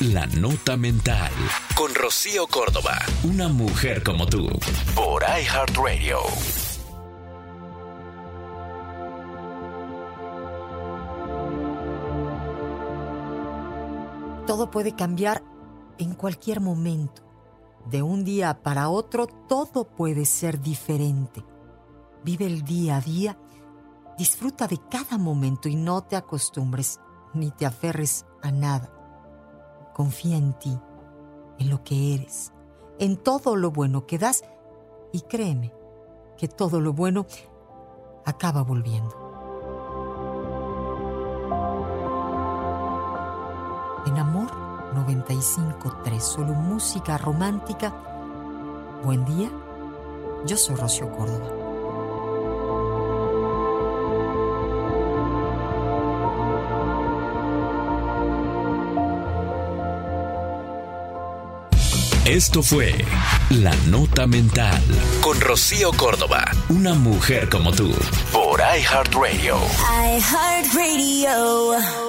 La Nota Mental. Con Rocío Córdoba. Una mujer como tú. Por iHeartRadio. Todo puede cambiar en cualquier momento. De un día para otro todo puede ser diferente. Vive el día a día, disfruta de cada momento y no te acostumbres ni te aferres a nada. Confía en ti, en lo que eres, en todo lo bueno que das y créeme que todo lo bueno acaba volviendo. En Amor 95.3, solo música romántica. Buen día, yo soy Rocío Córdoba. Esto fue La Nota Mental con Rocío Córdoba, una mujer como tú, por iHeartRadio. iHeartRadio.